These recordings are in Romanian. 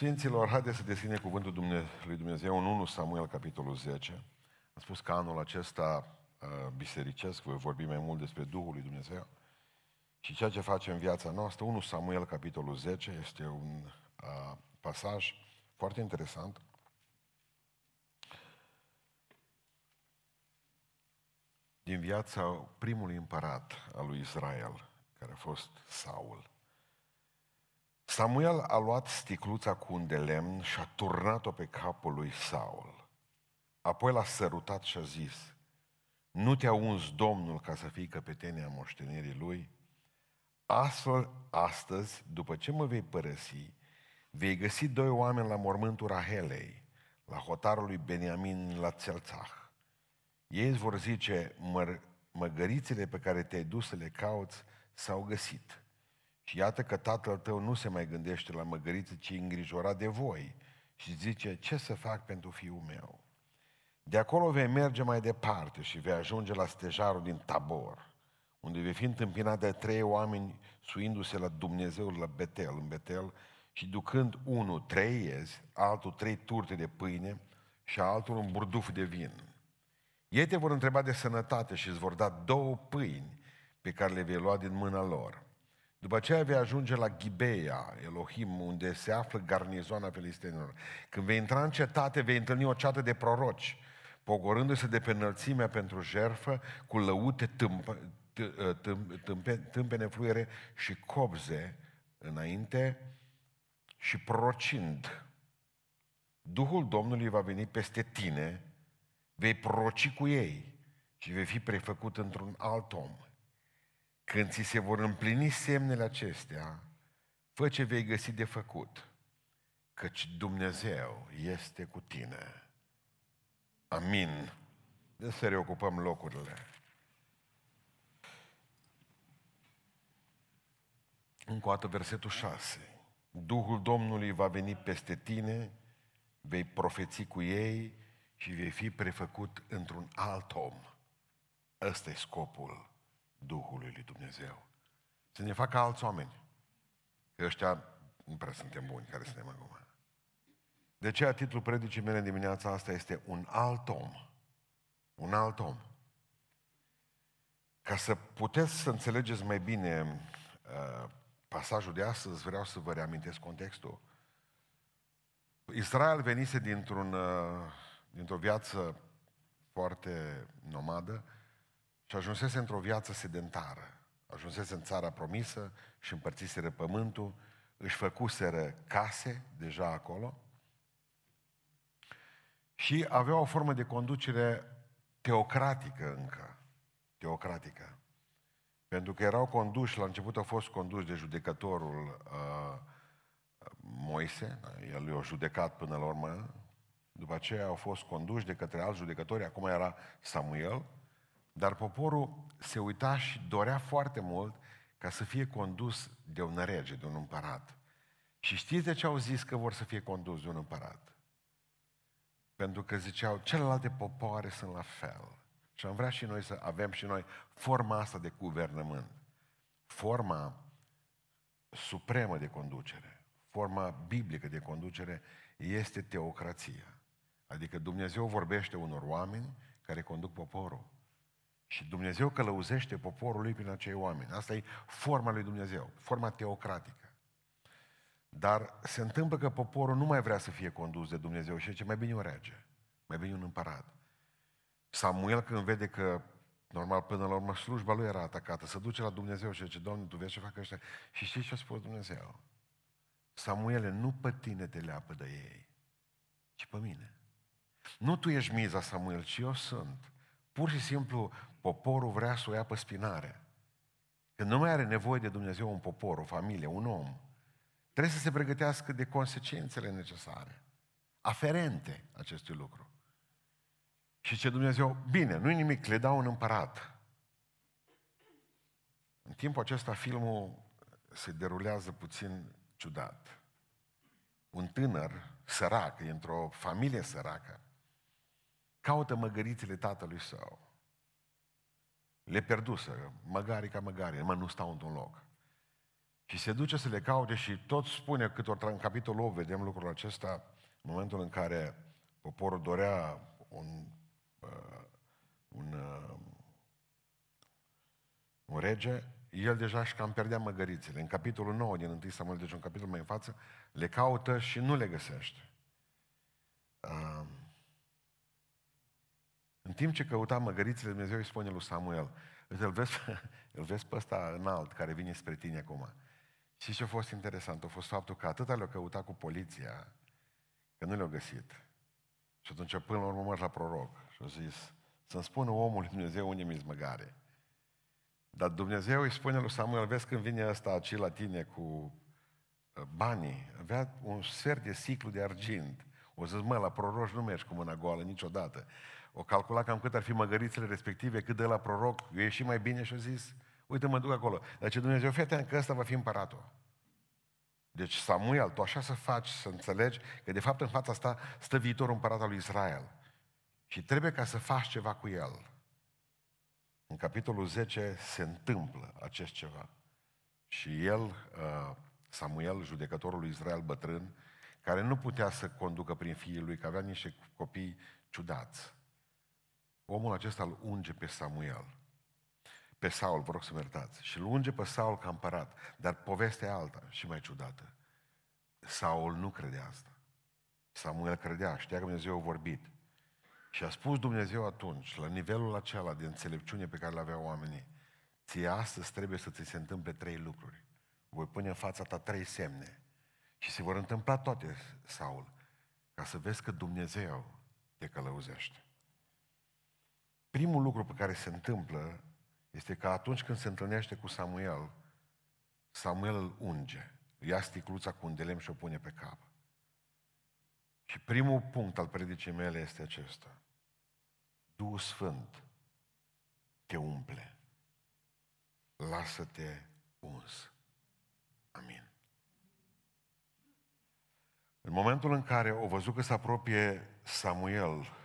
Sfinților, haideți să deschide cuvântul Dumne- lui Dumnezeu în 1 Samuel, capitolul 10. Am spus că anul acesta uh, bisericesc, voi vorbi mai mult despre Duhul lui Dumnezeu și ceea ce face în viața noastră. 1 Samuel, capitolul 10, este un uh, pasaj foarte interesant. Din viața primului împărat al lui Israel, care a fost Saul. Samuel a luat sticluța cu un de lemn și a turnat-o pe capul lui Saul. Apoi l-a sărutat și a zis, nu te-a uns Domnul ca să fii căpetenia moștenirii lui? Astfel, astăzi, după ce mă vei părăsi, vei găsi doi oameni la mormântul Rahelei, la hotarul lui Beniamin la Țelțah. Ei îți vor zice, măr- măgărițele pe care te-ai dus să le cauți s-au găsit. Și iată că tatăl tău nu se mai gândește la măgăriță, ci îngrijorat de voi și zice, ce să fac pentru fiul meu? De acolo vei merge mai departe și vei ajunge la stejarul din Tabor, unde vei fi întâmpinat de trei oameni suindu-se la Dumnezeul la Betel, în Betel, și ducând unul trei iezi, altul trei turte de pâine și altul un burduf de vin. Ei te vor întreba de sănătate și îți vor da două pâini pe care le vei lua din mâna lor. După aceea vei ajunge la Ghibeia, Elohim, unde se află garnizoana filistenilor. Când vei intra în cetate, vei întâlni o ceată de proroci, pogorându-se de pe înălțimea pentru jerfă, cu lăute tâmpă, t- tâmp, tâmpe, tâmpene fluiere și cobze înainte și prorocind. Duhul Domnului va veni peste tine, vei proroci cu ei și vei fi prefăcut într-un alt om. Când ți se vor împlini semnele acestea, fă ce vei găsi de făcut, căci Dumnezeu este cu tine. Amin. De să reocupăm locurile. Încă o dată versetul 6. Duhul Domnului va veni peste tine, vei profeți cu ei și vei fi prefăcut într-un alt om. Ăsta e scopul Duhului lui Dumnezeu. Să ne facă alți oameni. Că ăștia nu prea suntem buni care suntem acum. De aceea titlul predicii mele dimineața asta este Un alt om. Un alt om. Ca să puteți să înțelegeți mai bine uh, pasajul de astăzi, vreau să vă reamintesc contextul. Israel venise dintr-un, uh, dintr-o viață foarte nomadă și ajunsese într-o viață sedentară. Ajunsese în țara promisă și împărțiseră pământul, își făcuseră case deja acolo și avea o formă de conducere teocratică încă. Teocratică. Pentru că erau conduși, la început au fost conduși de judecătorul uh, Moise, el i-a judecat până la urmă, după aceea au fost conduși de către alți judecători, acum era Samuel, dar poporul se uita și dorea foarte mult ca să fie condus de un rege, de un împărat. Și știți de ce au zis că vor să fie condus de un împărat? Pentru că ziceau, celelalte popoare sunt la fel. Și am vrea și noi să avem și noi forma asta de guvernământ. Forma supremă de conducere, forma biblică de conducere este teocrația. Adică Dumnezeu vorbește unor oameni care conduc poporul. Și Dumnezeu călăuzește poporul lui prin acei oameni. Asta e forma lui Dumnezeu, forma teocratică. Dar se întâmplă că poporul nu mai vrea să fie condus de Dumnezeu și zice, mai bine un rege, mai bine un împărat. Samuel când vede că, normal, până la urmă, slujba lui era atacată, se duce la Dumnezeu și zice, Doamne, Tu vezi ce fac ăștia? Și știți ce a spus Dumnezeu? Samuele, nu pe tine te leapă de ei, ci pe mine. Nu tu ești miza, Samuel, ci eu sunt. Pur și simplu, poporul vrea să o ia pe spinare. Când nu mai are nevoie de Dumnezeu un popor, o familie, un om, trebuie să se pregătească de consecințele necesare, aferente acestui lucru. Și ce Dumnezeu, bine, nu-i nimic, le dau un împărat. În timpul acesta filmul se derulează puțin ciudat. Un tânăr sărac, e într-o familie săracă, caută măgărițele tatălui său. Le perdusă, măgari ca măgari, mă nu stau într-un loc. Și se duce să le caute și tot spune câte ori în capitolul 8 vedem lucrul acesta, în momentul în care poporul dorea un, uh, un, uh, un rege, el deja își cam pierdea măgărițele. În capitolul 9 din 1 Samuel, deci un capitol mai în față, le caută și nu le găsește. Uh, în timp ce căuta măgărițele, Dumnezeu îi spune lui Samuel, îl vezi, îl vezi pe ăsta înalt care vine spre tine acum. Și ce a fost interesant? A fost faptul că atâta le-a căutat cu poliția, că nu le-au găsit. Și atunci până la urmă la proroc și a zis, să-mi spună omul Dumnezeu unde mi măgare. Dar Dumnezeu îi spune lui Samuel, vezi când vine ăsta aici la tine cu uh, banii, avea un sfert de ciclu de argint. O zis, mă, la proroci nu mergi cu mâna goală niciodată. O calcula cam cât ar fi măgărițele respective, cât de la proroc, eu ieși mai bine și a zis, uite mă duc acolo. Dar ce Dumnezeu, fete, că ăsta va fi împăratul. Deci Samuel, tu așa să faci, să înțelegi că de fapt în fața asta stă viitorul împărat al lui Israel. Și trebuie ca să faci ceva cu el. În capitolul 10 se întâmplă acest ceva. Și el, uh, Samuel, judecătorul lui Israel bătrân, care nu putea să conducă prin fiii lui, că avea niște copii ciudați. Omul acesta îl unge pe Samuel. Pe Saul, vă rog să mă iertați. Și îl unge pe Saul ca împărat. Dar povestea e alta și mai ciudată. Saul nu credea asta. Samuel credea, știa că Dumnezeu a vorbit. Și a spus Dumnezeu atunci, la nivelul acela de înțelepciune pe care le aveau oamenii, ție astăzi trebuie să ți se întâmple trei lucruri. Voi pune în fața ta trei semne. Și se vor întâmpla toate, Saul, ca să vezi că Dumnezeu te călăuzește. Primul lucru pe care se întâmplă este că atunci când se întâlnește cu Samuel, Samuel îl unge, ia sticluța cu un delem și o pune pe cap. Și primul punct al predicii mele este acesta. Duhul Sfânt te umple. Lasă-te uns. Amin. În momentul în care o văzut că se apropie Samuel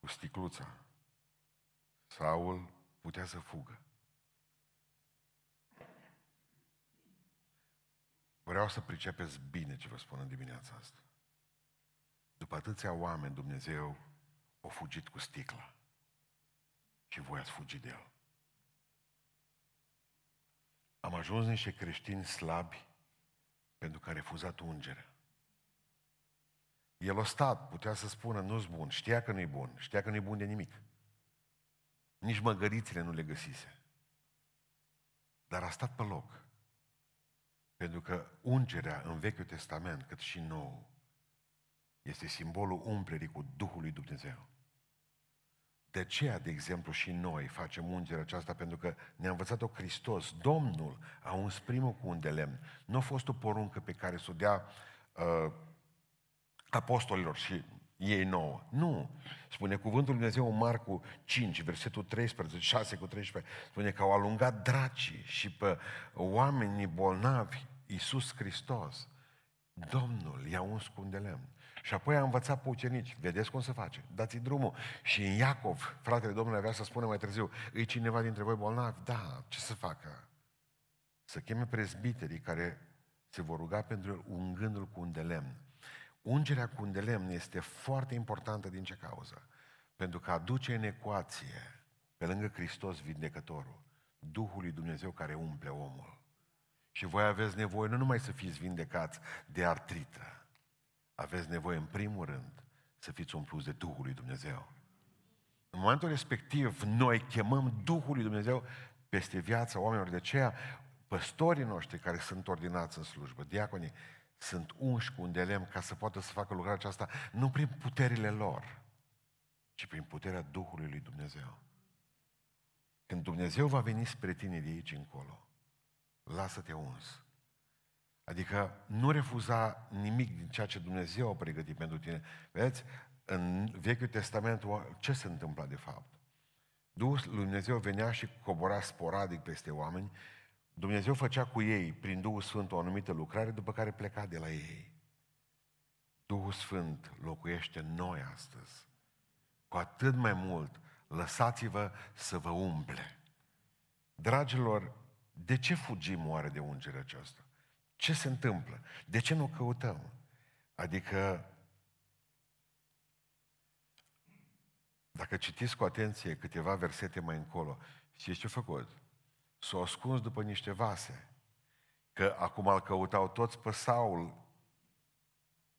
cu sticluța, Saul putea să fugă. Vreau să pricepeți bine ce vă spun în dimineața asta. După atâția oameni, Dumnezeu a fugit cu sticla. Și voi ați fugit de El. Am ajuns niște creștini slabi pentru că a refuzat ungerea. El a stat, putea să spună, nu-s bun, știa că nu-i bun, știa că nu-i bun de nimic. Nici măgărițile nu le găsise. Dar a stat pe loc. Pentru că ungerea în Vechiul Testament, cât și nou, este simbolul umplerii cu Duhul lui Dumnezeu. De aceea, de exemplu, și noi facem ungerea aceasta pentru că ne-a învățat-o Hristos. Domnul a uns primul cu un de lemn. Nu a fost o poruncă pe care să o dea uh, apostolilor și ei nouă. Nu. Spune cuvântul Lui Dumnezeu în Marcu 5, versetul 13, 6 cu 13, spune că au alungat dracii și pe oamenii bolnavi, Iisus Hristos. Domnul i-a uns cu un de lemn. Și apoi a învățat pe ucenici, vedeți cum se face, dați drumul. Și în Iacov, fratele Domnului avea să spună mai târziu, îi cineva dintre voi bolnav? Da, ce să facă? Să cheme prezbiterii care se vor ruga pentru el ungându-l cu un de lemn. Ungerea cu un de lemn este foarte importantă din ce cauză? Pentru că aduce în ecuație, pe lângă Hristos vindecătorul, Duhul lui Dumnezeu care umple omul. Și voi aveți nevoie nu numai să fiți vindecați de artrită, aveți nevoie în primul rând să fiți umpluți de Duhul lui Dumnezeu. În momentul respectiv, noi chemăm Duhul lui Dumnezeu peste viața oamenilor. De aceea, păstorii noștri care sunt ordinați în slujbă, diaconii, sunt unși cu un de lemn ca să poată să facă lucrarea aceasta nu prin puterile lor, ci prin puterea Duhului lui Dumnezeu. Când Dumnezeu va veni spre tine de aici încolo, lasă-te uns. Adică nu refuza nimic din ceea ce Dumnezeu a pregătit pentru tine. Vedeți, în Vechiul Testament, ce se întâmpla de fapt? Duhul lui Dumnezeu venea și cobora sporadic peste oameni Dumnezeu făcea cu ei, prin Duhul Sfânt, o anumită lucrare, după care pleca de la ei. Duhul Sfânt locuiește în noi astăzi. Cu atât mai mult, lăsați-vă să vă umple. Dragilor, De ce fugim oare de ungerea aceasta? Ce se întâmplă? De ce nu căutăm? Adică, dacă citiți cu atenție câteva versete mai încolo, știți ce a făcut? S-a ascuns după niște vase. Că acum îl căutau toți pe Saul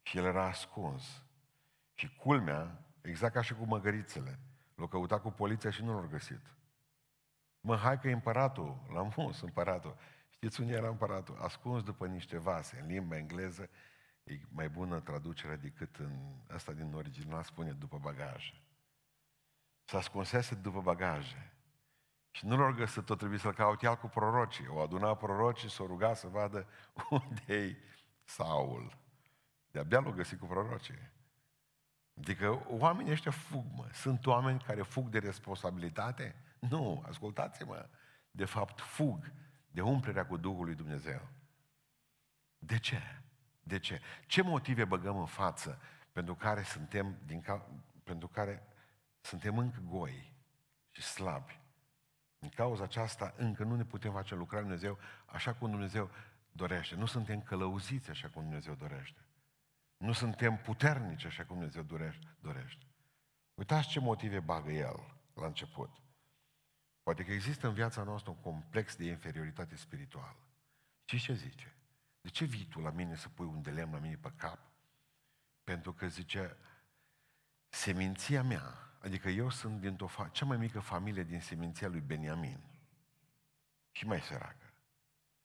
și el era ascuns. Și culmea, exact ca și cu măgărițele, l-au căutat cu poliția și nu l-au găsit. Mă, hai că e împăratul, l-am mus împăratul. Știți unde era împăratul? Ascuns după niște vase, în limba engleză, e mai bună traducerea decât în asta din original spune după bagaje. S-a ascunsese după bagaje. Și nu l-au găsit, tot trebuie să-l caute el cu prorocii. O aduna prorocii, s-o ruga să vadă unde e Saul. De-abia l-au găsit cu prorocii. Adică oamenii ăștia fug, mă. Sunt oameni care fug de responsabilitate? Nu, ascultați-mă. De fapt, fug de umplerea cu Duhul lui Dumnezeu. De ce? De ce? Ce motive băgăm în față pentru care suntem, din ca, pentru care suntem încă goi și slabi? În cauza aceasta încă nu ne putem face lucrarea Dumnezeu așa cum Dumnezeu dorește. Nu suntem călăuziți așa cum Dumnezeu dorește. Nu suntem puternici așa cum Dumnezeu dorește. Uitați ce motive bagă El la început. Poate că există în viața noastră un complex de inferioritate spirituală. Și ce zice? De ce vii tu la mine să pui un de lemn la mine pe cap? Pentru că zice, seminția mea, adică eu sunt dintr-o fa- cea mai mică familie din seminția lui Beniamin. Și mai săracă.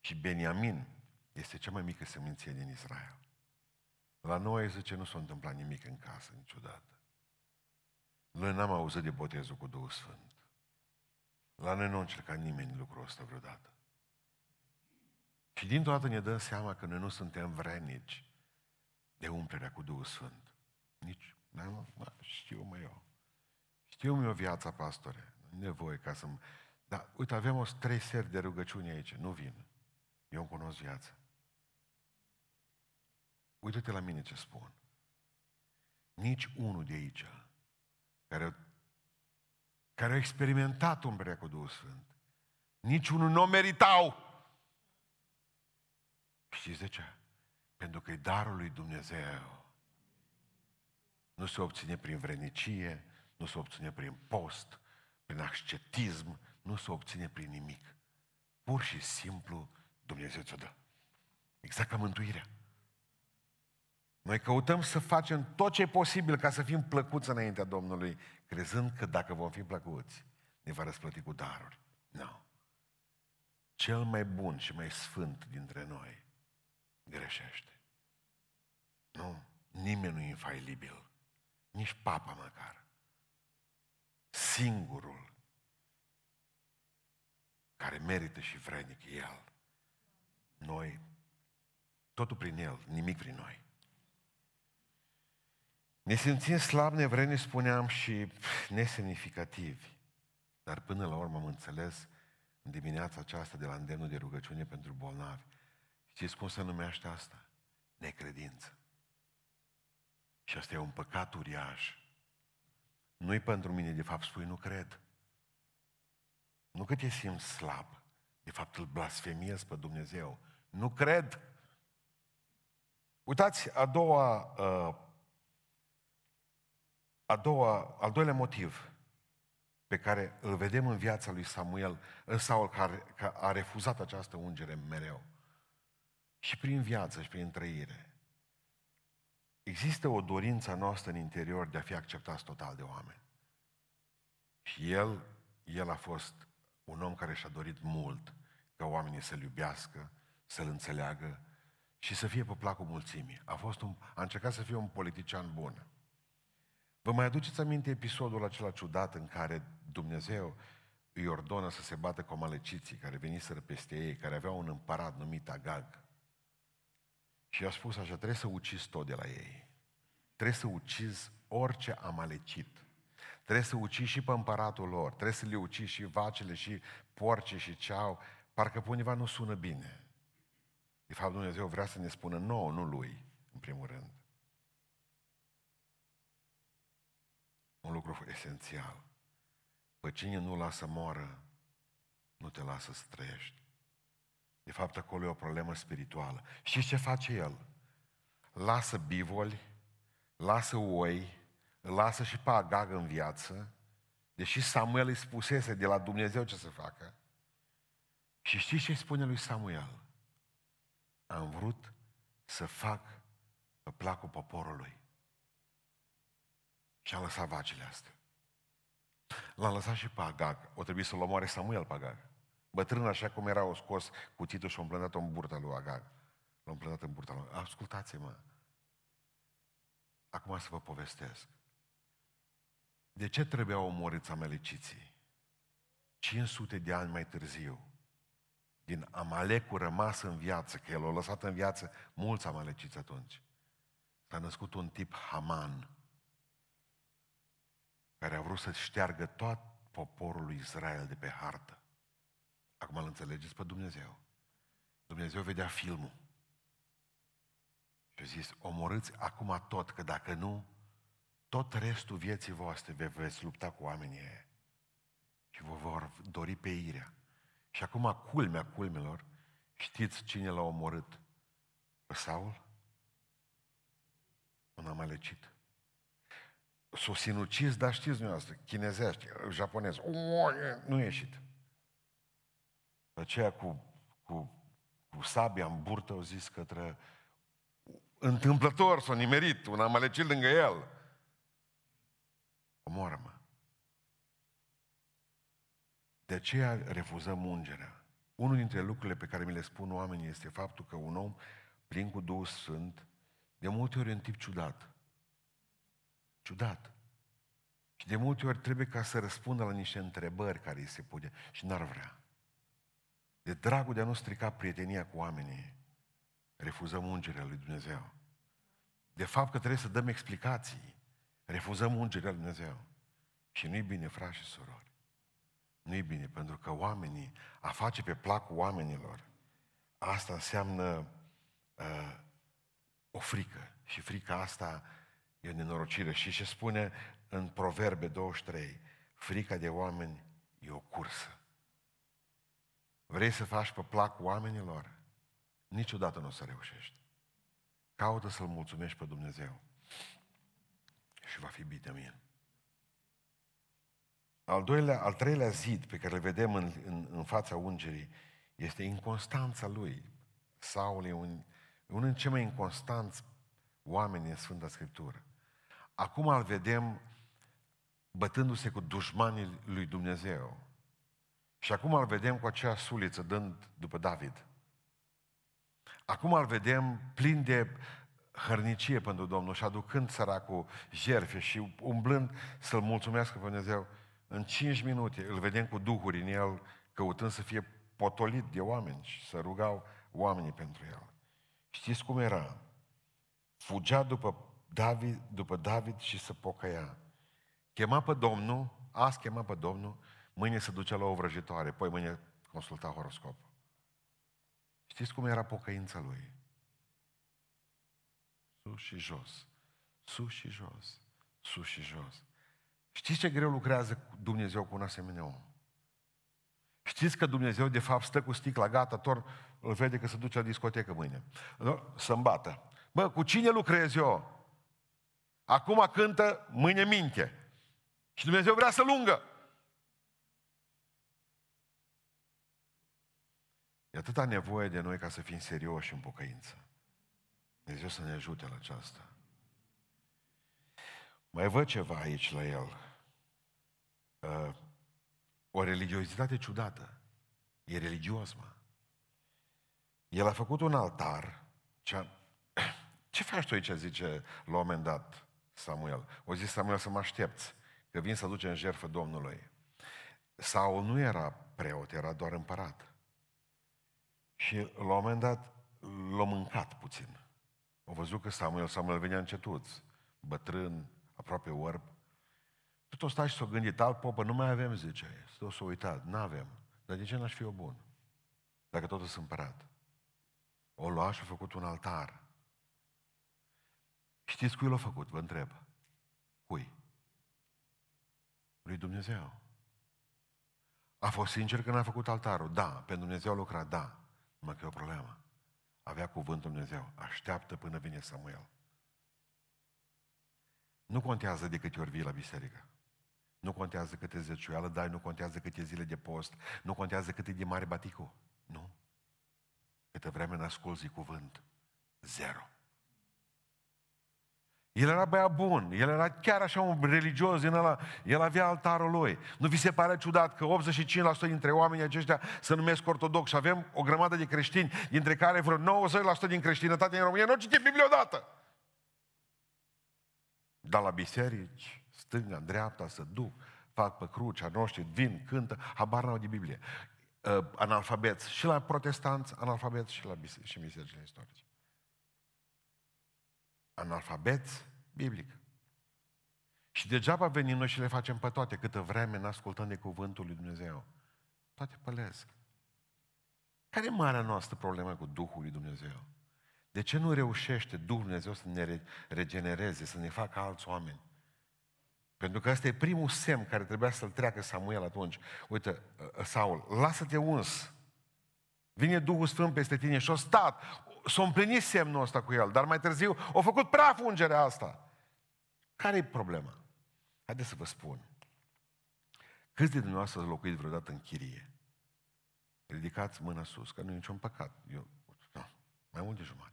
Și Beniamin este cea mai mică seminție din Israel. La noi, zice, nu s-a întâmplat nimic în casă niciodată. Noi n-am auzit de botezul cu Duhul Sfânt. La noi nu a încercat nimeni lucrul ăsta vreodată. Și dintr-o dată ne dăm seama că noi nu suntem vrenici de umplerea cu Duhul Sfânt. Nici, da, mă, știu mă eu. Știu mi o viața, pastore. Nu nevoie ca să Dar, uite, avem o trei seri de rugăciuni aici. Nu vin. Eu îmi cunosc viața. Uită-te la mine ce spun. Nici unul de aici care, care a experimentat umbrea cu Duhul Sfânt, nici unul nu o meritau. Știți de ce? Pentru că e darul lui Dumnezeu. Nu se obține prin vrenicie, nu se obține prin post, prin ascetism, nu se obține prin nimic. Pur și simplu Dumnezeu ți-o dă. Exact ca mântuirea. Noi căutăm să facem tot ce e posibil ca să fim plăcuți înaintea Domnului, crezând că dacă vom fi plăcuți, ne va răsplăti cu daruri. Nu. No. Cel mai bun și mai sfânt dintre noi greșește. Nu, nimeni nu e infailibil. Nici papa măcar. Singurul care merită și vrednic e El. Noi, totul prin El, nimic prin noi. Ne simțim slab, nevreni, spuneam, și nesemnificativi. Dar până la urmă am înțeles în dimineața aceasta de la îndemnul de rugăciune pentru bolnavi. Știți cum se numește asta? Necredință. Și asta e un păcat uriaș. Nu-i pentru mine, de fapt spui, nu cred. Nu că te simți slab, de fapt îl blasfemiez pe Dumnezeu. Nu cred. Uitați, a doua uh, a doua, al doilea motiv pe care îl vedem în viața lui Samuel, în Saul care, care a refuzat această ungere mereu. Și prin viață și prin trăire. Există o dorință a noastră în interior de a fi acceptați total de oameni. Și el, el a fost un om care și-a dorit mult ca oamenii să-l iubească, să-l înțeleagă și să fie pe placul mulțimii. A, fost un, a încercat să fie un politician bun. Vă mai aduceți aminte episodul acela ciudat în care Dumnezeu îi ordonă să se bată cu amaleciții care veniseră peste ei, care aveau un împărat numit Agag. Și i-a spus așa, trebuie să ucizi tot de la ei. Trebuie să ucizi orice amalecit. Trebuie să ucizi și pe împăratul lor. Trebuie să le ucizi și vacile și porci și ceau. Parcă pe undeva nu sună bine. De fapt, Dumnezeu vrea să ne spună nouă, nu lui, în primul rând. un lucru esențial. Pe cine nu lasă moară, nu te lasă să trăiești. De fapt, acolo e o problemă spirituală. Și ce face el? Lasă bivoli, lasă oi, lasă și pe Agag în viață, deși Samuel îi spusese de la Dumnezeu ce să facă. Și știți ce spune lui Samuel? Am vrut să fac pe placul poporului. Și a lăsat vacile astea. L-a lăsat și pe Agag. O trebuie să-l omoare Samuel pe Agag. Bătrân așa cum era, o scos cuțitul și o împlânat în burta lui Agag. L-a împlânat în burta lui. Ascultați-mă. Acum să vă povestesc. De ce trebuiau omorâți amaleciții? 500 de ani mai târziu, din Amalecul rămas în viață, că el a lăsat în viață mulți amaleciți atunci, s-a născut un tip Haman, care a vrut să șteargă tot poporul lui Israel de pe hartă. Acum îl înțelegeți pe Dumnezeu. Dumnezeu vedea filmul. Și a zis, omorâți acum tot, că dacă nu, tot restul vieții voastre vă veți lupta cu oamenii ăia. Și vă vor dori pe irea. Și acum, culmea culmelor, știți cine l-a omorât? Pe Saul? Un amalecit. S-o sinucis, dar știți dumneavoastră, chinezești, japonez, nu ieșit. Aceea cu, cu, cu sabia în burtă au zis către întâmplător s-a nimerit, un amalecit lângă el. Omoară-mă. De aceea refuzăm ungerea. Unul dintre lucrurile pe care mi le spun oamenii este faptul că un om plin cu Duhul Sfânt, de multe ori e un tip ciudat. Ciudat. Și de multe ori trebuie ca să răspundă la niște întrebări care îi se pune și n-ar vrea. De dragul de a nu strica prietenia cu oamenii, refuzăm ungerea lui Dumnezeu. De fapt că trebuie să dăm explicații, refuzăm ungerea lui Dumnezeu. Și nu-i bine, frați și surori. Nu-i bine, pentru că oamenii, a face pe placul oamenilor, asta înseamnă uh, o frică. Și frica asta e o nenorocire. Și ce spune în Proverbe 23, frica de oameni e o cursă. Vrei să faci pe placul oamenilor? Niciodată nu o să reușești. Caută să-L mulțumești pe Dumnezeu. Și va fi bine mie. Al, doilea, al treilea zid pe care îl vedem în, în, în fața ungerii este inconstanța lui. Saul e un, unul din cei mai inconstanți oameni în Sfânta Scriptură. Acum îl vedem bătându-se cu dușmanii lui Dumnezeu. Și acum îl vedem cu acea suliță dând după David. Acum îl vedem plin de hărnicie pentru Domnul și aducând săracul jerfe și umblând să-L mulțumească pe Dumnezeu. În cinci minute îl vedem cu duhuri în el, căutând să fie potolit de oameni și să rugau oamenii pentru el. Știți cum era? Fugea după David, după David și să pocăia. Chema pe Domnul, azi chema pe Domnul, mâine se ducea la o vrăjitoare, poi mâine consulta horoscopul. Știți cum era pocăința lui? Sus și jos, sus și jos, sus și jos. Știți ce greu lucrează Dumnezeu cu un asemenea om? Știți că Dumnezeu de fapt stă cu sticla gata, tot îl vede că se duce la discotecă mâine. Să-mi bată. Bă, cu cine lucrez eu? Acum cântă, mâine minte. Și Dumnezeu vrea să lungă. E atâta nevoie de noi ca să fim serioși în pocăință. Dumnezeu să ne ajute la aceasta. Mai văd ceva aici la el. Uh, o religiozitate ciudată. E religios, mă. El a făcut un altar. Ce, ce faci tu aici, zice la un moment dat Samuel. O zis Samuel să mă aștepți, că vin să duce în jertfă Domnului. Saul nu era preot, era doar împărat. Și la un moment dat l-a mâncat puțin. Au văzut că Samuel, Samuel venea încetuț, bătrân, aproape orb. Tot o stai și s-o gândit, alt popă, nu mai avem, zice. Tot s-o uitat, nu avem. Dar de ce n-aș fi eu bun? Dacă totul sunt împărat. O lua și a făcut un altar. Știți cui l-a făcut? Vă întreb. Cui? Lui Dumnezeu. A fost sincer când a făcut altarul? Da. Pentru Dumnezeu a lucrat? Da. Mă că e o problemă. Avea cuvântul Dumnezeu. Așteaptă până vine Samuel. Nu contează de câte ori vii la biserică. Nu contează câte zeciuială dai, nu contează câte zile de post, nu contează cât e de mare baticul. Nu. Câte vreme n-asculzi cuvânt. Zero. El era băiat bun, el era chiar așa un religios din ăla, el avea altarul lui. Nu vi se pare ciudat că 85% dintre oamenii aceștia se numesc ortodox și avem o grămadă de creștini, dintre care vreo 90% din creștinătate în România nu citim Biblia odată. Dar la biserici, stânga, dreapta, să duc, fac pe crucea noștri, vin, cântă, habar n-au de Biblie. Uh, analfabeți și la protestanți, analfabeți și la biserici, și bisericile istorice. Analfabeți biblic. Și degeaba venim noi și le facem pe toate, câtă vreme ne ascultăm de cuvântul lui Dumnezeu. Toate pălesc. Care e marea noastră problemă cu Duhul lui Dumnezeu? De ce nu reușește Duhul Dumnezeu să ne regenereze, să ne facă alți oameni? Pentru că ăsta e primul semn care trebuia să-l treacă Samuel atunci. Uite, uh, uh, Saul, lasă-te uns. Vine Duhul Sfânt peste tine și o stat, s-a împlinit semnul ăsta cu el, dar mai târziu a făcut prea fungerea asta. Care e problema? Haideți să vă spun. Câți de dumneavoastră ați locuit vreodată în chirie? Ridicați mâna sus, că nu e niciun păcat. Eu, nu, mai mult de jumătate.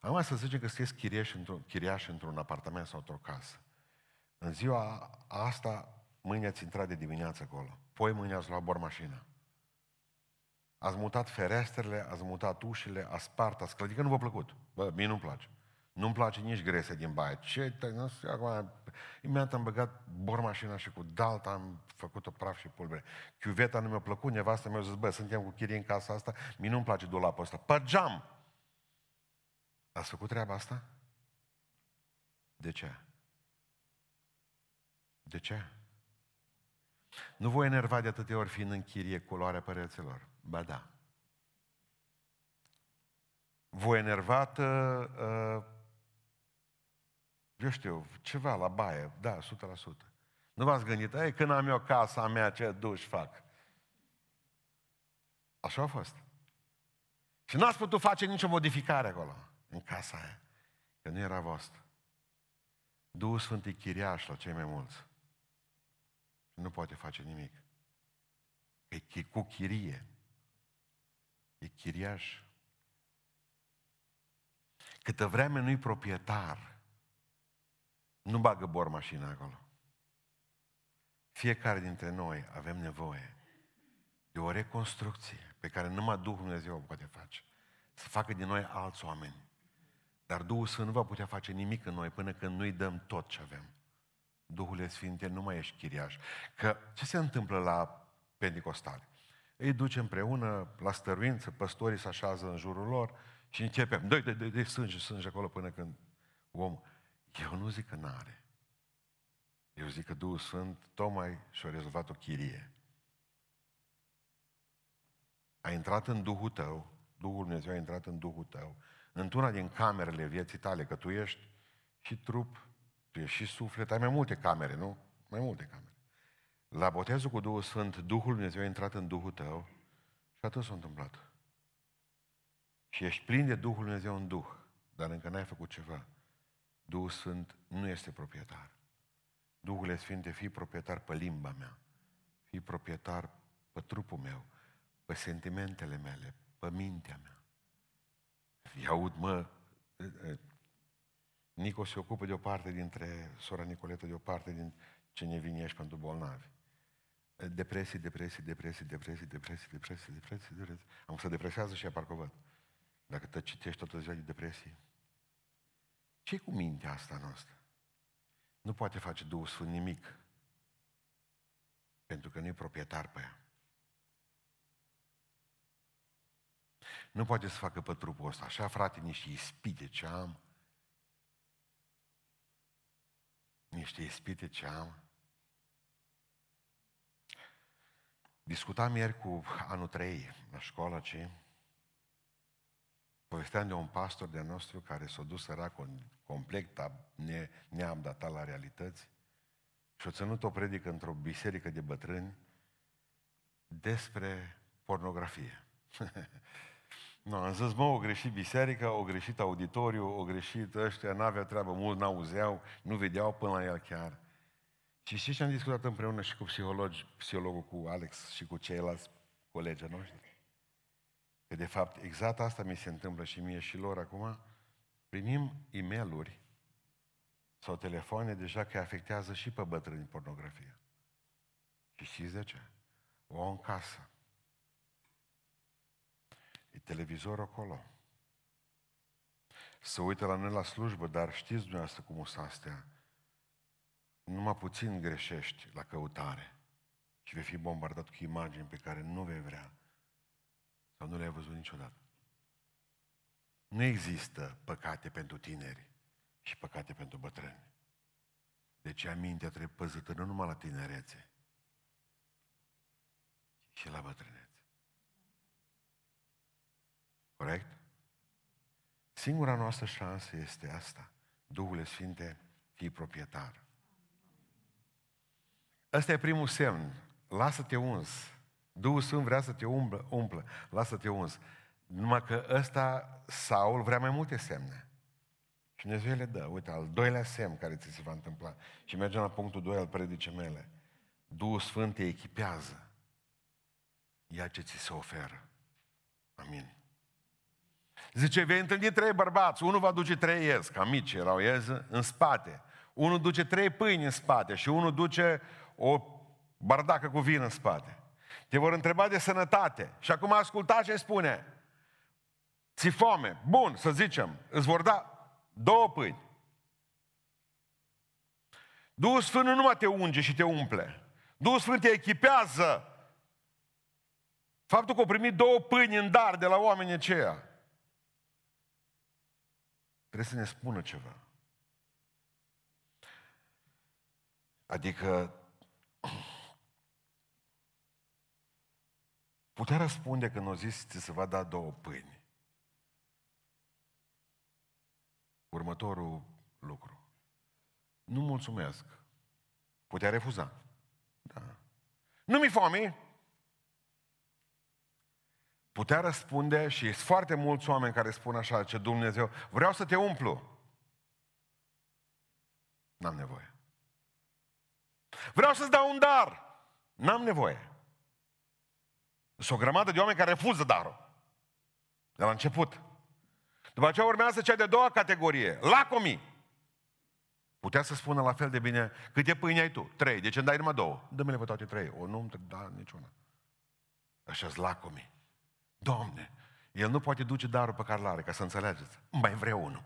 Acum să zicem că sunteți chiriași într-un, chiriaș într-un apartament sau într-o casă. În ziua asta, mâine ați intrat de dimineață acolo. Poi mâine ați luat bor mașina. Ați mutat ferestrele, ați mutat ușile, ați spart, ați clădit, că nu v-a plăcut. Bă, mie nu-mi place. Nu-mi place nici grese din baie. Ce, nu știu, acum, imediat am băgat bor mașina și cu dalta am făcut-o praf și pulbere. Chiuveta nu mi-a plăcut, nevastă mi-a zis, bă, suntem cu chirie în casa asta, mie nu-mi place dulapul ăsta. Pe geam! Ați făcut treaba asta? De ce? De ce? Nu voi enerva de atâtea ori fiind în chirie culoarea păreților. Ba da. Voi enervat, uh, uh, eu știu, ceva la baie, da, 100%. Nu v-ați gândit, ei, când am eu casa mea, ce duș fac? Așa a fost. Și n-ați putut face nicio modificare acolo, în casa aia, că nu era voastră. Duhul Sfânt e chiriaș la cei mai mulți. Nu poate face nimic. E cu chirie. E chiriaș. Câtă vreme nu-i proprietar, nu bagă bor mașina acolo. Fiecare dintre noi avem nevoie de o reconstrucție pe care numai Duhul Dumnezeu o poate face. Să facă din noi alți oameni. Dar Duhul Sfânt nu va putea face nimic în noi până când nu-i dăm tot ce avem. Duhul Sfinte, nu mai ești chiriaș. Că ce se întâmplă la Pentecostale? Îi duce împreună la stăruință, păstorii se așează în jurul lor și începem, dă de, de, de sânge, sânge acolo până când om. Eu nu zic că n-are. Eu zic că Duhul Sfânt tocmai și-a rezolvat o chirie. A intrat în Duhul tău, Duhul Dumnezeu a intrat în Duhul tău, într-una din camerele vieții tale, că tu ești și trup, tu ești și suflet, ai mai multe camere, nu? Mai multe camere. La botezul cu Duhul Sfânt, Duhul Dumnezeu a intrat în Duhul tău și atât s-a întâmplat. Și ești plin de Duhul Dumnezeu în Duh, dar încă n-ai făcut ceva. Duhul Sfânt nu este proprietar. Duhul Sfinte, fii proprietar pe limba mea, fii proprietar pe trupul meu, pe sentimentele mele, pe mintea mea. Îi aud, mă, Nico se ocupă de o parte dintre, sora Nicoletă de o parte din ce ne vine ești pentru bolnavi. Depresii, depresii, depresii, depresii, depresii, depresii, depresii, depresii. Am să depresează și ea parcă văd. Dacă te citești toată ziua de depresie. ce cu mintea asta noastră? Nu poate face Duhul Sfânt nimic. Pentru că nu e proprietar pe ea. Nu poate să facă pe trupul ăsta. Așa, frate, niște ispite ce am. Niște ispite ce am. Discutam ieri cu anul 3 la școală ce povesteam de un pastor de nostru care s-a dus săracul complet ne, neam datat la realități și a ținut o predică într-o biserică de bătrâni despre pornografie. Nu, am zis, mă, o greșit biserica, o greșit auditoriu, o greșit ăștia, n-avea treabă mult, n-auzeau, nu vedeau până la el chiar. Și știți ce am discutat împreună și cu psihologi, psihologul cu Alex și cu ceilalți colegi noștri? Că de fapt exact asta mi se întâmplă și mie și lor acum. Primim e mail sau telefoane deja că afectează și pe bătrâni pornografia. Și știți de ce? O au în casă. E televizor acolo. Să uită la noi la slujbă, dar știți dumneavoastră cum o să astea. Numai puțin greșești la căutare și vei fi bombardat cu imagini pe care nu vei vrea sau nu le-ai văzut niciodată. Nu există păcate pentru tineri și păcate pentru bătrâni. Deci amintea trebuie păzită nu numai la tinerețe, ci și la bătrânețe. Corect? Singura noastră șansă este asta. Duhul Sfinte, fii proprietar. Ăsta e primul semn. Lasă-te uns. Duhul Sfânt vrea să te umplă, umplă. lasă-te uns. Numai că ăsta, Saul, vrea mai multe semne. Și Dumnezeu le dă. Uite, al doilea semn care ți se va întâmpla. Și mergem la punctul 2 al predice mele. Duhul Sfânt te echipează. Ia ce ți se oferă. Amin. Zice, vei întâlni trei bărbați, unul va duce trei iez, ca mici erau iez, în spate. Unul duce trei pâini în spate și unul duce o bardacă cu vin în spate. Te vor întreba de sănătate. Și acum asculta ce spune. Ți foame. Bun, să zicem. Îți vor da două pâini. Duhul Sfânt nu numai te unge și te umple. Duhul Sfânt te echipează. Faptul că au primit două pâini în dar de la oamenii aceia. Trebuie să ne spună ceva. Adică putea răspunde când o zis ți se va da două pâini. Următorul lucru. Nu mulțumesc. Putea refuza. Da. Nu mi foame. Putea răspunde și sunt foarte mulți oameni care spun așa, ce Dumnezeu, vreau să te umplu. N-am nevoie. Vreau să-ți dau un dar. N-am nevoie. Sunt o grămadă de oameni care refuză darul. De la început. După aceea urmează cea de doua categorie. Lacomii. Putea să spună la fel de bine, câte pâini ai tu? Trei. De ce îmi dai numai două? Dă-mi-le pe toate trei. O nu-mi da niciuna. Așa-s lacomii. Doamne, el nu poate duce darul pe care l-are, ca să înțelegeți. Mai vreau unul.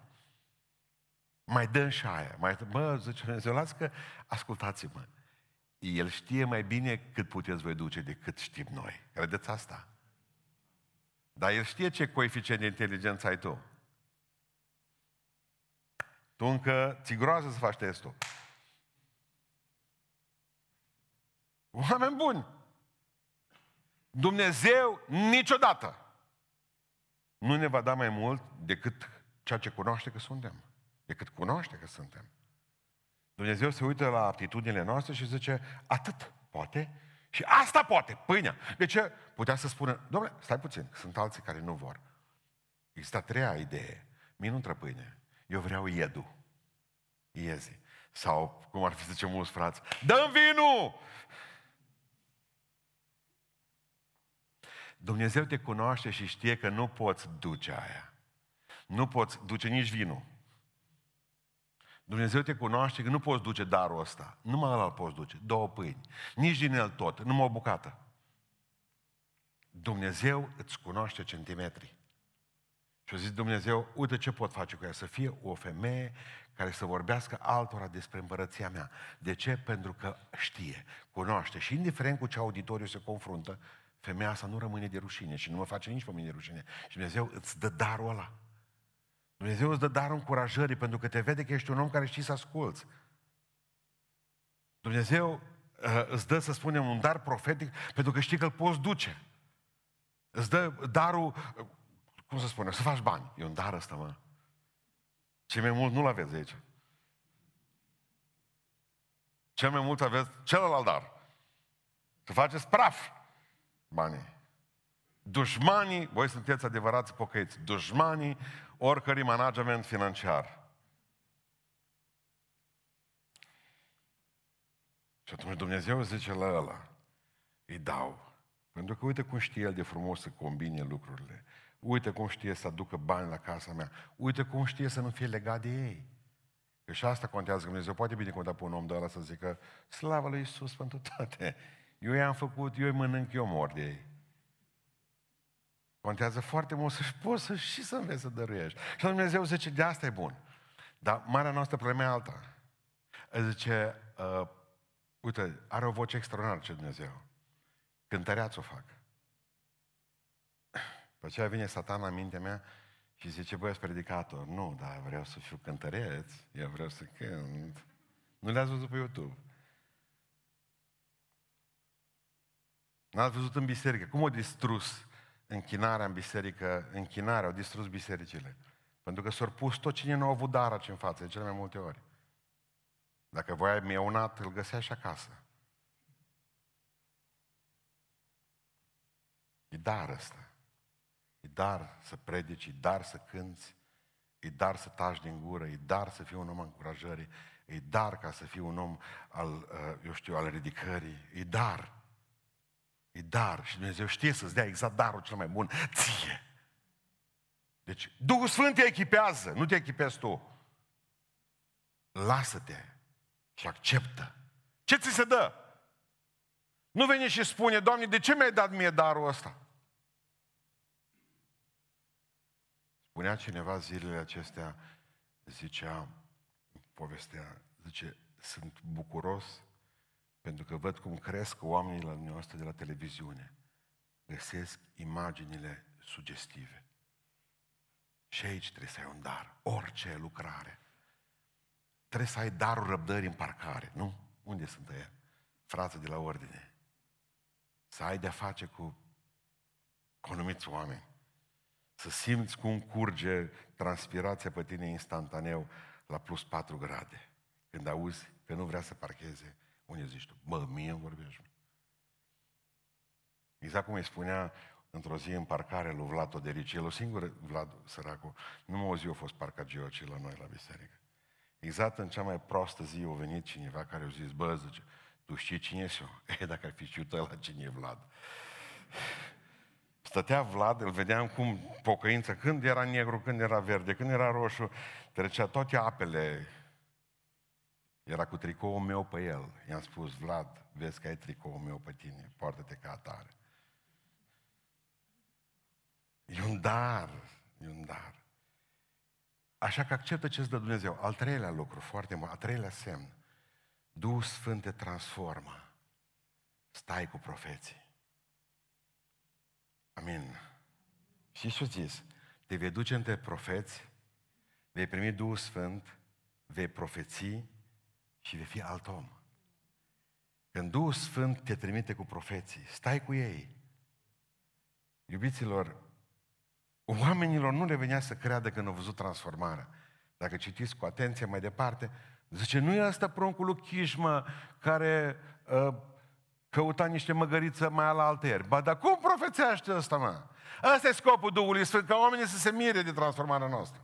Mai dă și aia. Mai, mă, zice Dumnezeu, las că ascultați-mă. El știe mai bine cât puteți voi duce decât știm noi. Credeți asta? Dar el știe ce coeficient de inteligență ai tu. Tu încă ți groază să faci testul. Oameni buni! Dumnezeu niciodată nu ne va da mai mult decât ceea ce cunoaște că suntem. Decât cunoaște că suntem. Dumnezeu se uită la aptitudinile noastre și zice, atât poate și asta poate, pâinea. De ce? Putea să spună, domnule, stai puțin, sunt alții care nu vor. Există a treia idee. Mie nu pâine. Eu vreau iedu. Iezi. Sau, cum ar fi zice mulți frați, dă vinul! Dumnezeu te cunoaște și știe că nu poți duce aia. Nu poți duce nici vinul. Dumnezeu te cunoaște că nu poți duce darul ăsta. Numai ăla îl poți duce. Două pâini. Nici din el tot. Numai o bucată. Dumnezeu îți cunoaște centimetri. Și a zis Dumnezeu, uite ce pot face cu ea, să fie o femeie care să vorbească altora despre împărăția mea. De ce? Pentru că știe, cunoaște și indiferent cu ce auditoriu se confruntă, femeia asta nu rămâne de rușine și nu mă face nici pe mine de rușine. Și Dumnezeu îți dă darul ăla. Dumnezeu îți dă darul încurajării pentru că te vede că ești un om care știi să asculți. Dumnezeu uh, îți dă, să spunem, un dar profetic pentru că știi că îl poți duce. Îți dă darul, uh, cum să spune, să faci bani. E un dar ăsta, mă. Cel mai mult nu-l aveți aici. Cel mai mult aveți celălalt dar. Să faceți praf banii. Dușmanii, voi sunteți adevărați pocăiți, dușmanii oricărui management financiar. Și atunci Dumnezeu zice la ăla, îi dau. Pentru că uite cum știe el de frumos să combine lucrurile. Uite cum știe să aducă bani la casa mea. Uite cum știe să nu fie legat de ei. Că și asta contează, Dumnezeu poate binecuvânta pe un om de ăla să zică slavă lui Iisus pentru toate. Eu i-am făcut, eu îi mănânc, eu mor de ei. Contează foarte mult să poți să și să înveți să dăruiești. Și Dumnezeu zice, de asta e bun. Dar marea noastră problemă e alta. Zice, uh, uite, are o voce extraordinară ce Dumnezeu. Cântăreați o fac. Pe aceea vine satana în mintea mea și zice, băi, predicator. Nu, dar vreau să fiu cântăreț, eu vreau să cânt. Nu le-ați văzut pe YouTube. N-ați văzut în biserică. Cum au distrus închinarea în biserică, închinarea, au distrus bisericile. Pentru că s-au pus tot cine nu a avut dar în față, de cele mai multe ori. Dacă voia mieunat, îl găsea și acasă. E dar ăsta. E dar să predici, e dar să cânți, e dar să taci din gură, e dar să fii un om încurajării, e dar ca să fii un om al, uh, eu știu, al ridicării, e dar. E dar și Dumnezeu știe să-ți dea exact darul cel mai bun ție. Deci Duhul Sfânt te echipează, nu te echipezi tu. Lasă-te și acceptă. Ce ți se dă? Nu veni și spune, Doamne, de ce mi-ai dat mie darul ăsta? Spunea cineva zilele acestea, zicea, povestea, zice, sunt bucuros pentru că văd cum cresc oamenii la noastră de la televiziune. Găsesc imaginile sugestive. Și aici trebuie să ai un dar. Orice lucrare. Trebuie să ai darul răbdării în parcare. Nu? Unde sunt ei? Frații de la ordine. Să ai de-a face cu, cu anumiți oameni. Să simți cum curge transpirația pe tine instantaneu la plus 4 grade. Când auzi că nu vrea să parcheze unde zici tu? Bă, mie îmi vorbești. Exact cum îi spunea într-o zi în parcare lui Vlad Oderici, el o singură, Vlad săracul, nu o zi a fost parcagiu ci la noi la biserică. Exact în cea mai proastă zi a venit cineva care a zis, bă, zice, tu știi cine ești eu? E, dacă ar fi știut la cine e Vlad. Stătea Vlad, îl vedeam cum pocăința, când era negru, când era verde, când era roșu, trecea toate apele era cu tricoul meu pe el. I-am spus, Vlad, vezi că ai tricoul meu pe tine, poartă-te ca atare. E un dar, e un dar. Așa că acceptă ce îți dă Dumnezeu. Al treilea lucru, foarte mult, al treilea semn. Duhul Sfânt te transformă. Stai cu profeții. Amin. Și ce zis? Te vei duce între profeți, vei primi Duhul Sfânt, vei profeții și vei fi alt om. Când Duhul Sfânt te trimite cu profeții, stai cu ei. Iubiților, oamenilor nu le venea să creadă că au văzut transformarea. Dacă citiți cu atenție mai departe, zice, nu e asta pruncul lui Chișmă care uh, căuta niște măgăriță mai ala alteri. Ba, dar cum profețește ăsta, mă? Asta e scopul Duhului Sfânt, ca oamenii să se mire de transformarea noastră.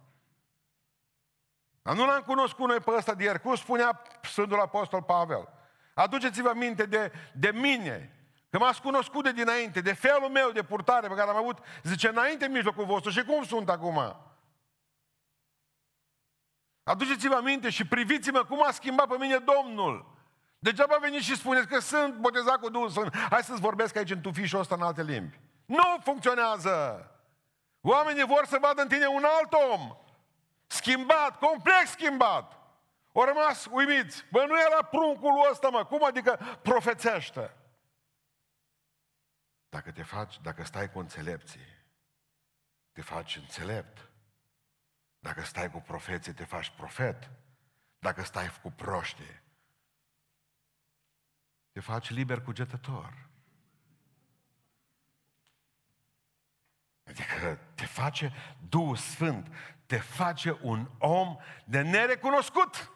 Dar nu l-am cunoscut noi pe ăsta de ieri. Cum spunea Sfântul Apostol Pavel? Aduceți-vă minte de, de mine, că m-ați cunoscut de dinainte, de felul meu de purtare pe care am avut, zice, înainte în mijlocul vostru. Și cum sunt acum? Aduceți-vă aminte și priviți-mă cum a schimbat pe mine Domnul. Degeaba veniți și spuneți că sunt botezat cu Duhul Sfânt. Hai să-ți vorbesc aici în tufișul ăsta în alte limbi. Nu funcționează! Oamenii vor să vadă în tine un alt om. Schimbat, complet schimbat. Au rămas uimiți. Bă, nu era pruncul ăsta, mă. Cum adică profețește? Dacă te faci, dacă stai cu înțelepții, te faci înțelept. Dacă stai cu profeții, te faci profet. Dacă stai cu proștii, te faci liber cugetător. Adică te face Duhul Sfânt, te face un om de nerecunoscut.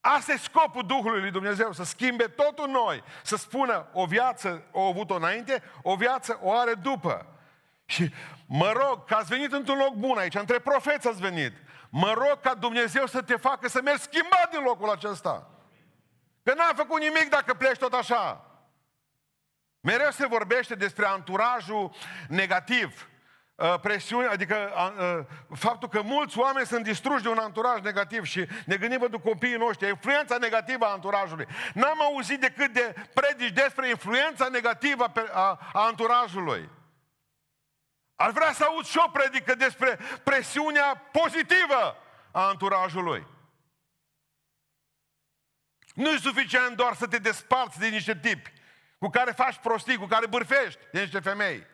Asta e scopul Duhului lui Dumnezeu, să schimbe totul noi, să spună o viață o avut-o înainte, o viață o are după. Și mă rog că ați venit într-un loc bun aici, între profeți ați venit. Mă rog ca Dumnezeu să te facă să mergi schimbat din locul acesta. Că n-a făcut nimic dacă pleci tot așa. Mereu se vorbește despre anturajul negativ. Uh, presiune, adică uh, faptul că mulți oameni sunt distruși de un anturaj negativ și ne gândim pentru copiii noștri, influența negativă a anturajului. N-am auzit decât de predici despre influența negativă a, a anturajului. Ar vrea să aud și o predică despre presiunea pozitivă a anturajului. Nu e suficient doar să te desparți de niște tipi cu care faci prostii, cu care bârfești de niște femei,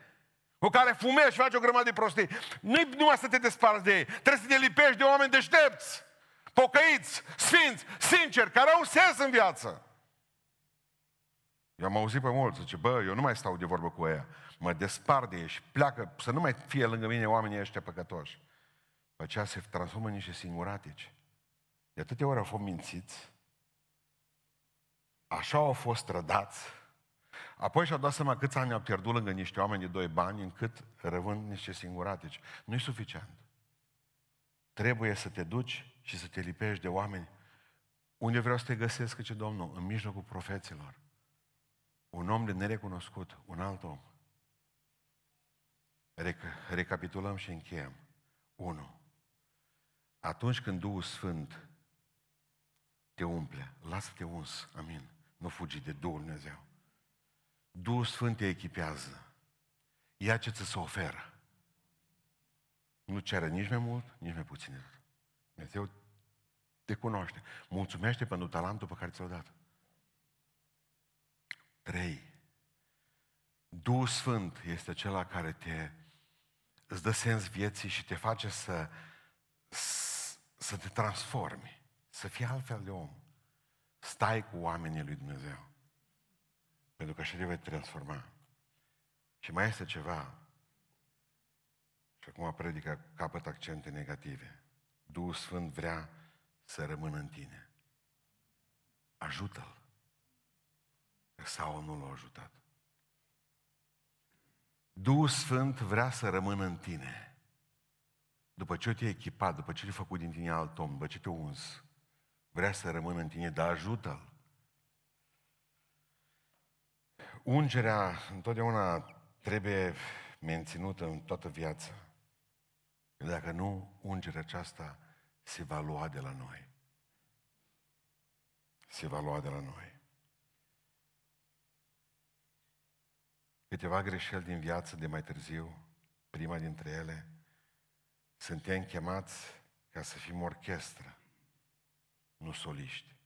cu care fumezi și faci o grămadă de prostii. Nu-i numai să te desparți de ei, trebuie să te lipești de oameni deștepți, pocăiți, sfinți, sinceri, care au sens în viață. Eu am auzit pe mulți, zice, bă, eu nu mai stau de vorbă cu ea, mă despart de ei și pleacă, să nu mai fie lângă mine oamenii ăștia păcătoși. Pe aceea se transformă în niște singuratici. De atâtea ori au fost mințiți, așa au fost trădați, apoi și-au dat seama câți ani au pierdut lângă niște oameni de doi bani, încât rămân niște singuratici. Nu e suficient. Trebuie să te duci și să te lipești de oameni. Unde vreau să te găsesc, ce Domnul? În mijlocul profeților. Un om de nerecunoscut, un alt om. Rec- recapitulăm și încheiem. 1. Atunci când Duhul Sfânt te umple, lasă-te uns, amin. Nu fugi de Duhul Dumnezeu. Duhul Sfânt te echipează. Ia ce ți se oferă. Nu cere nici mai mult, nici mai puțin. Dumnezeu te cunoaște. Mulțumește pentru talentul pe care ți-l-a dat. Trei. Duhul Sfânt este acela care te îți dă sens vieții și te face să, să te transformi, să fii altfel de om. Stai cu oamenii lui Dumnezeu. Pentru că așa te vei transforma. Și mai este ceva. Și acum predică capăt accente negative. Duhul Sfânt vrea să rămână în tine. Ajută-l. Sau nu l-a ajutat. Duhul Sfânt vrea să rămână în tine. După ce te-ai echipat, după ce te-ai făcut din tine alt om, după ce te-ai uns, vrea să rămână în tine, dar ajută-l. Ungerea întotdeauna trebuie menținută în toată viața. Dacă nu, ungerea aceasta se va lua de la noi. Se va lua de la noi. Câteva greșeli din viață de mai târziu, prima dintre ele, suntem chemați ca să fim orchestră, nu soliști.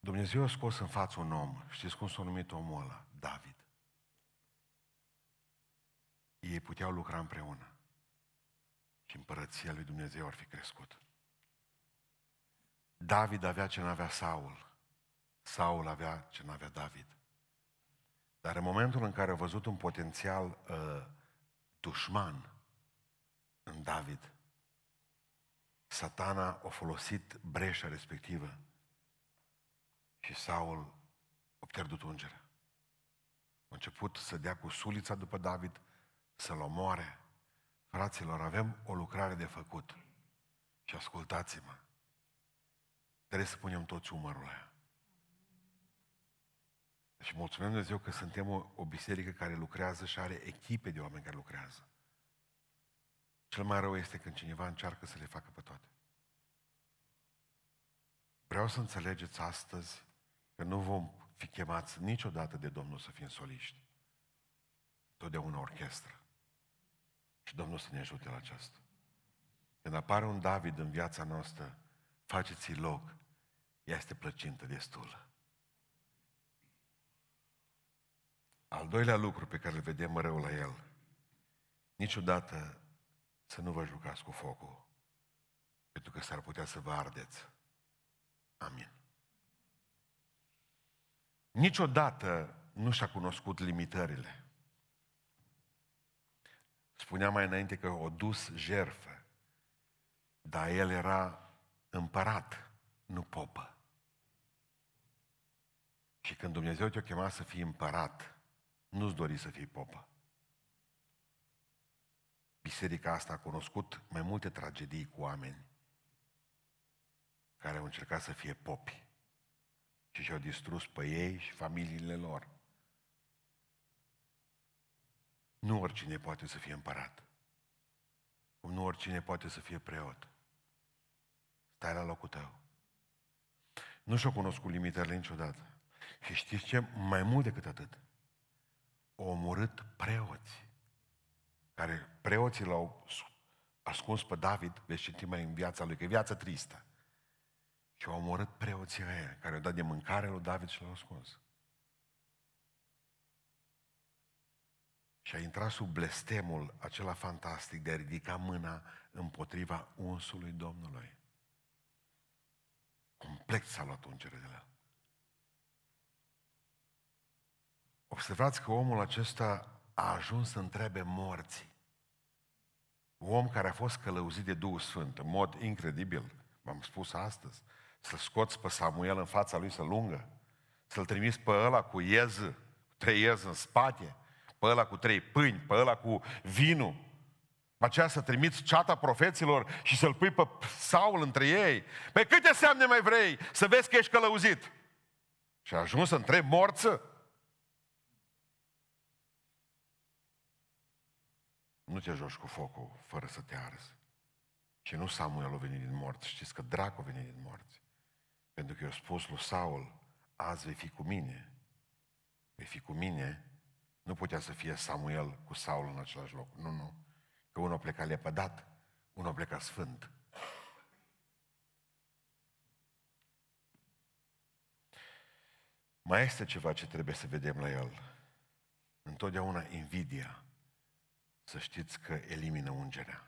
Dumnezeu a scos în față un om. Știți cum s-a numit omul ăla? David. Ei puteau lucra împreună. Și împărăția lui Dumnezeu ar fi crescut. David avea ce n-avea Saul. Saul avea ce n-avea David. Dar în momentul în care a văzut un potențial uh, dușman în David, satana a folosit breșa respectivă și Saul a pierdut ungerea. A început să dea cu sulița după David, să-l omoare. Fraților, avem o lucrare de făcut. Și ascultați-mă. Trebuie să punem toți umărul aia. Și mulțumim Dumnezeu că suntem o, o biserică care lucrează și are echipe de oameni care lucrează. Cel mai rău este când cineva încearcă să le facă pe toate. Vreau să înțelegeți astăzi că nu vom fi chemați niciodată de Domnul să fim soliști. Totdeauna orchestră. Și Domnul să ne ajute la aceasta. Când apare un David în viața noastră, faceți-i loc. Ea este plăcintă destulă. Al doilea lucru pe care îl vedem mereu la el, niciodată să nu vă jucați cu focul, pentru că s-ar putea să vă ardeți. Amin. Niciodată nu și-a cunoscut limitările. Spunea mai înainte că o dus jerfă. Dar el era împărat, nu popă. Și când Dumnezeu te-a chemat să fii împărat, nu-ți dori să fii popă. Biserica asta a cunoscut mai multe tragedii cu oameni care au încercat să fie popi și și-au distrus pe ei și familiile lor. Nu oricine poate să fie împărat. Cum nu oricine poate să fie preot. Stai la locul tău. Nu și-o cunoscut limitările niciodată. Și știți ce? Mai mult decât atât. Au omorât preoți. Care preoții l-au ascuns pe David, veți citi mai în viața lui, că e viața tristă. Și au omorât preoții aia, care au dat de mâncare lui David și l-au ascuns. Și a intrat sub blestemul acela fantastic de a ridica mâna împotriva unsului Domnului. Complet s-a luat ungere de la Observați că omul acesta a ajuns să întrebe morții. Un om care a fost călăuzit de Duhul Sfânt, în mod incredibil, v-am spus astăzi, să-l scoți pe Samuel în fața lui să lungă, să-l trimiți pe ăla cu ieză, trei ieză în spate, pe ăla cu trei pâini, pe ăla cu vinul, pe aceea să trimiți ceata profeților și să-l pui pe Saul între ei. Pe câte semne mai vrei să vezi că ești călăuzit? Și a ajuns să întreb morță? Nu te joci cu focul fără să te arzi. Și nu Samuel a venit din morți. Știți că dracul a venit din morți. Pentru că i-a spus lui Saul, azi vei fi cu mine. Vei fi cu mine. Nu putea să fie Samuel cu Saul în același loc. Nu, nu. Că unul a plecat lepădat, unul a plecat sfânt. Mai este ceva ce trebuie să vedem la el. Întotdeauna invidia să știți că elimină ungerea.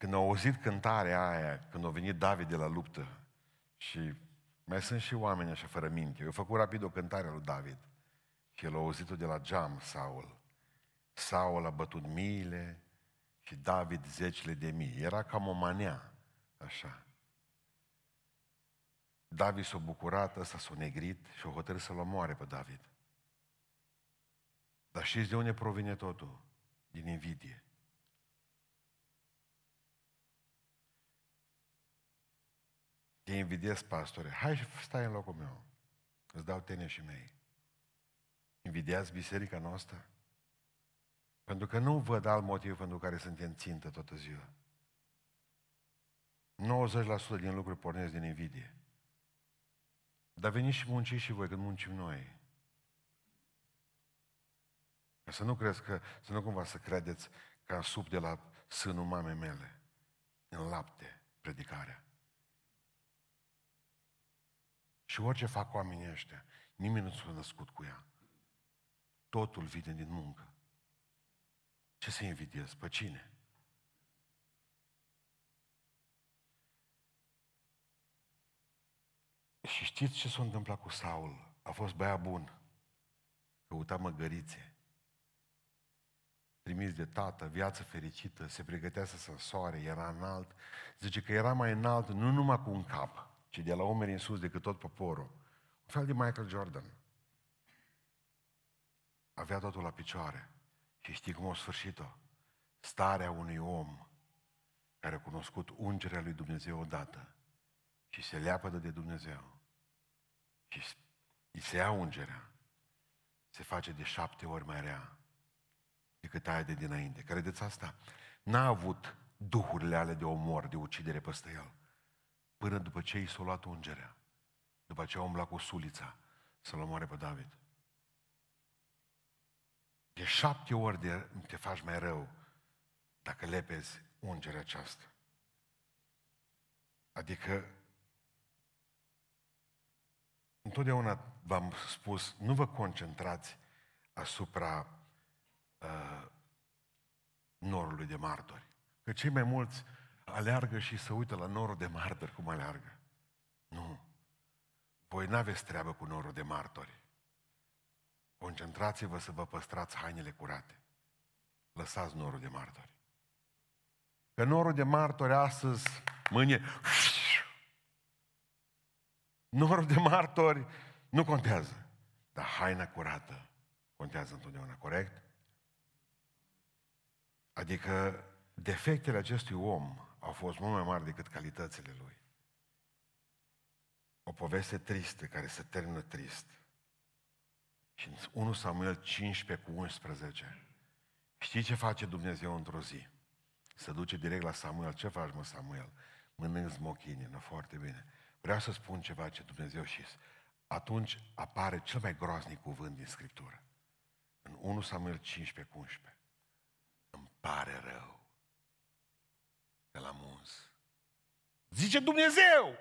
Când au auzit cântarea aia, când a venit David de la luptă, și mai sunt și oameni așa fără minte, eu făcut rapid o cântare lui David și el a auzit-o de la geam, Saul. Saul a bătut miile și David zecile de mii. Era cam o manea, așa. David s-a bucurat, ăsta s-a negrit și a hotărât să-l omoare pe David. Dar știți de unde provine totul? Din invidie. Te invidiez, pastore. Hai și stai în locul meu. Îți dau tene și mei. Invidiați biserica noastră? Pentru că nu văd alt motiv pentru care suntem țintă toată ziua. 90% din lucruri pornesc din invidie. Dar veniți și munciți și voi când muncim noi. Ca să nu crezi că, să nu cumva să credeți că am sub de la sânul mamei mele, în lapte, predicarea. Și orice fac oamenii ăștia, nimeni nu s-a născut cu ea. Totul vine din muncă. Ce să invidiez? Pe cine? Și știți ce s-a întâmplat cu Saul? A fost băiat bun. Căuta măgărițe trimis de tată, viață fericită, se pregătea să se însoare, era înalt. Zice că era mai înalt nu numai cu un cap, ci de la umeri în sus decât tot poporul. Un fel de Michael Jordan. Avea totul la picioare. Și știi cum a sfârșit-o? Starea unui om care a cunoscut ungerea lui Dumnezeu odată și se leapădă de Dumnezeu și îi se ia ungerea, se face de șapte ori mai rea decât aia de dinainte. Credeți asta? N-a avut duhurile ale de omor, de ucidere peste el. Până după ce i s-a luat ungerea. După ce a umblat cu sulița să-l omoare pe David. De șapte ori de te faci mai rău dacă lepezi ungerea aceasta. Adică întotdeauna v-am spus, nu vă concentrați asupra uh, norului de martori. Că cei mai mulți aleargă și se uită la norul de martori cum aleargă. Nu. Voi n-aveți treabă cu norul de martori. Concentrați-vă să vă păstrați hainele curate. Lăsați norul de martori. Că norul de martori astăzi, mâine... Norul de martori nu contează. Dar haina curată contează întotdeauna, corect? Adică defectele acestui om au fost mult mai mari decât calitățile lui. O poveste tristă care se termină trist. Și în 1 Samuel 15 cu 11, știi ce face Dumnezeu într-o zi? Se duce direct la Samuel. Ce faci, mă, Samuel? Mănânc smochine, nu foarte bine. Vreau să spun ceva ce Dumnezeu și atunci apare cel mai groaznic cuvânt din Scriptură. În 1 Samuel 15 cu 11. Îmi pare rău că l-am uns. Zice Dumnezeu!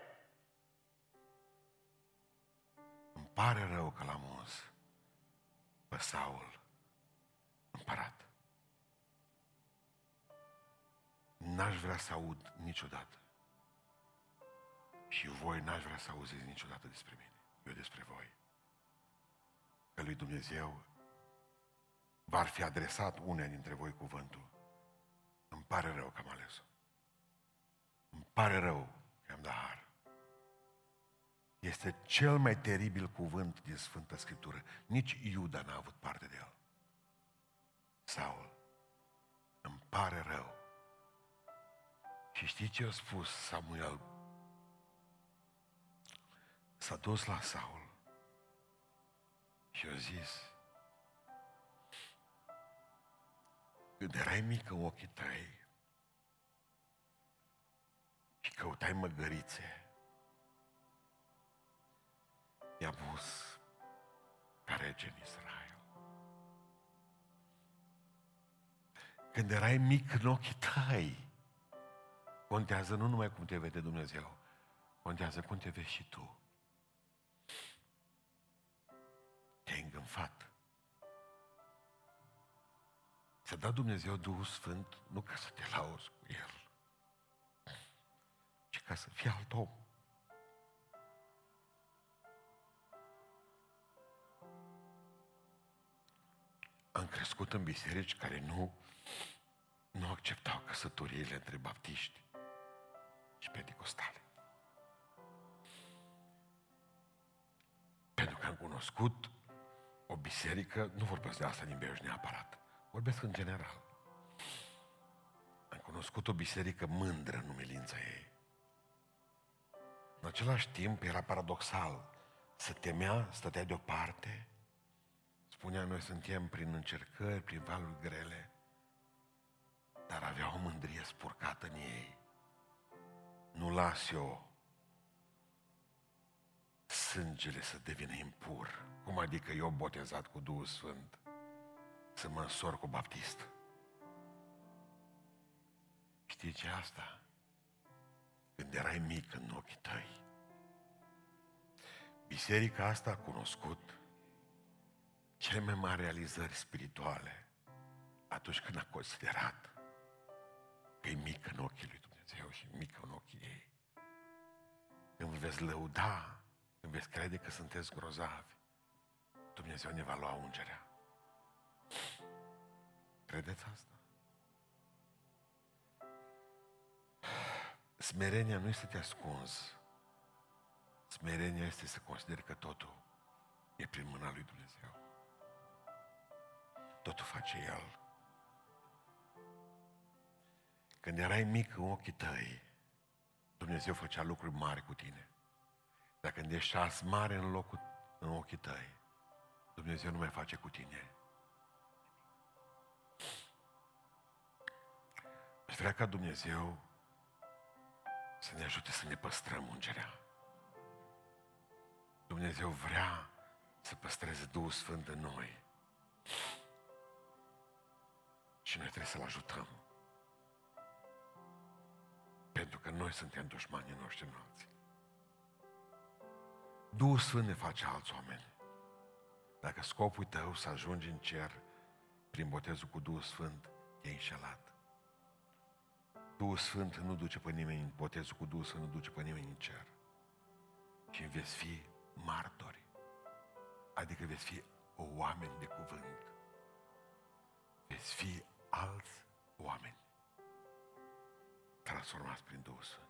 Îmi pare rău că l-am uns pe Saul împărat. N-aș vrea să aud niciodată. Și voi n-aș vrea să auziți niciodată despre mine. Eu despre voi. Că lui Dumnezeu v-ar fi adresat unea dintre voi cuvântul. Îmi pare rău că am ales-o. Îmi pare rău că am dat har. Este cel mai teribil cuvânt din Sfânta Scriptură. Nici Iuda n-a avut parte de el. Saul, îmi pare rău. Și știi ce a spus Samuel? S-a dus la Saul și a zis, când erai mic în ochii tăi căutai măgărițe, i-a pus ca rege în Israel. Când erai mic în ochii tăi, contează nu numai cum te vede Dumnezeu, contează cum te vezi și tu. Te-ai îngânfat. Ți-a dat Dumnezeu Duhul Sfânt nu ca să te lauzi cu El, ci ca să fii alt om. Am crescut în biserici care nu, nu acceptau căsătoriile între baptiști și pentecostale. Pentru că am cunoscut o biserică, nu vorbesc de asta din Beiuș neapărat, vorbesc în general. Am cunoscut o biserică mândră în umilința ei. În același timp era paradoxal. Să temea, stătea deoparte, spunea, noi suntem prin încercări, prin valuri grele, dar avea o mândrie spurcată în ei. Nu las eu sângele să devină impur. Cum adică eu botezat cu Duhul Sfânt să mă însor cu baptist? Știi ce asta? Când erai mic în ochii tăi. Biserica asta a cunoscut cele mai mari realizări spirituale atunci când a considerat că e mic în ochii lui Dumnezeu și mic în ochii ei. Când veți lăuda când veți crede că sunteți grozavi, Dumnezeu ne va lua ungerea. Credeți asta? Smerenia nu este să te ascunzi. Smerenia este să consideri că totul e prin mâna lui Dumnezeu. Totul face El. Când erai mic în ochii tăi, Dumnezeu făcea lucruri mari cu tine. Dacă când ești șans mare în locul, în ochii tăi, Dumnezeu nu mai face cu tine. Aș vrea ca Dumnezeu să ne ajute să ne păstrăm ungerea. Dumnezeu vrea să păstreze Duhul Sfânt în noi. Și noi trebuie să-L ajutăm. Pentru că noi suntem dușmanii noștri înalți. Duhul Sfânt ne face alți oameni. Dacă scopul tău să ajungi în cer prin botezul cu Duhul Sfânt, e înșelat. Duhul Sfânt nu duce pe nimeni, botezul cu Duhul Sfânt nu duce pe nimeni în cer. Și veți fi martori. Adică veți fi o oameni de cuvânt. Veți fi alți oameni. transformați prin Duhul Sfânt.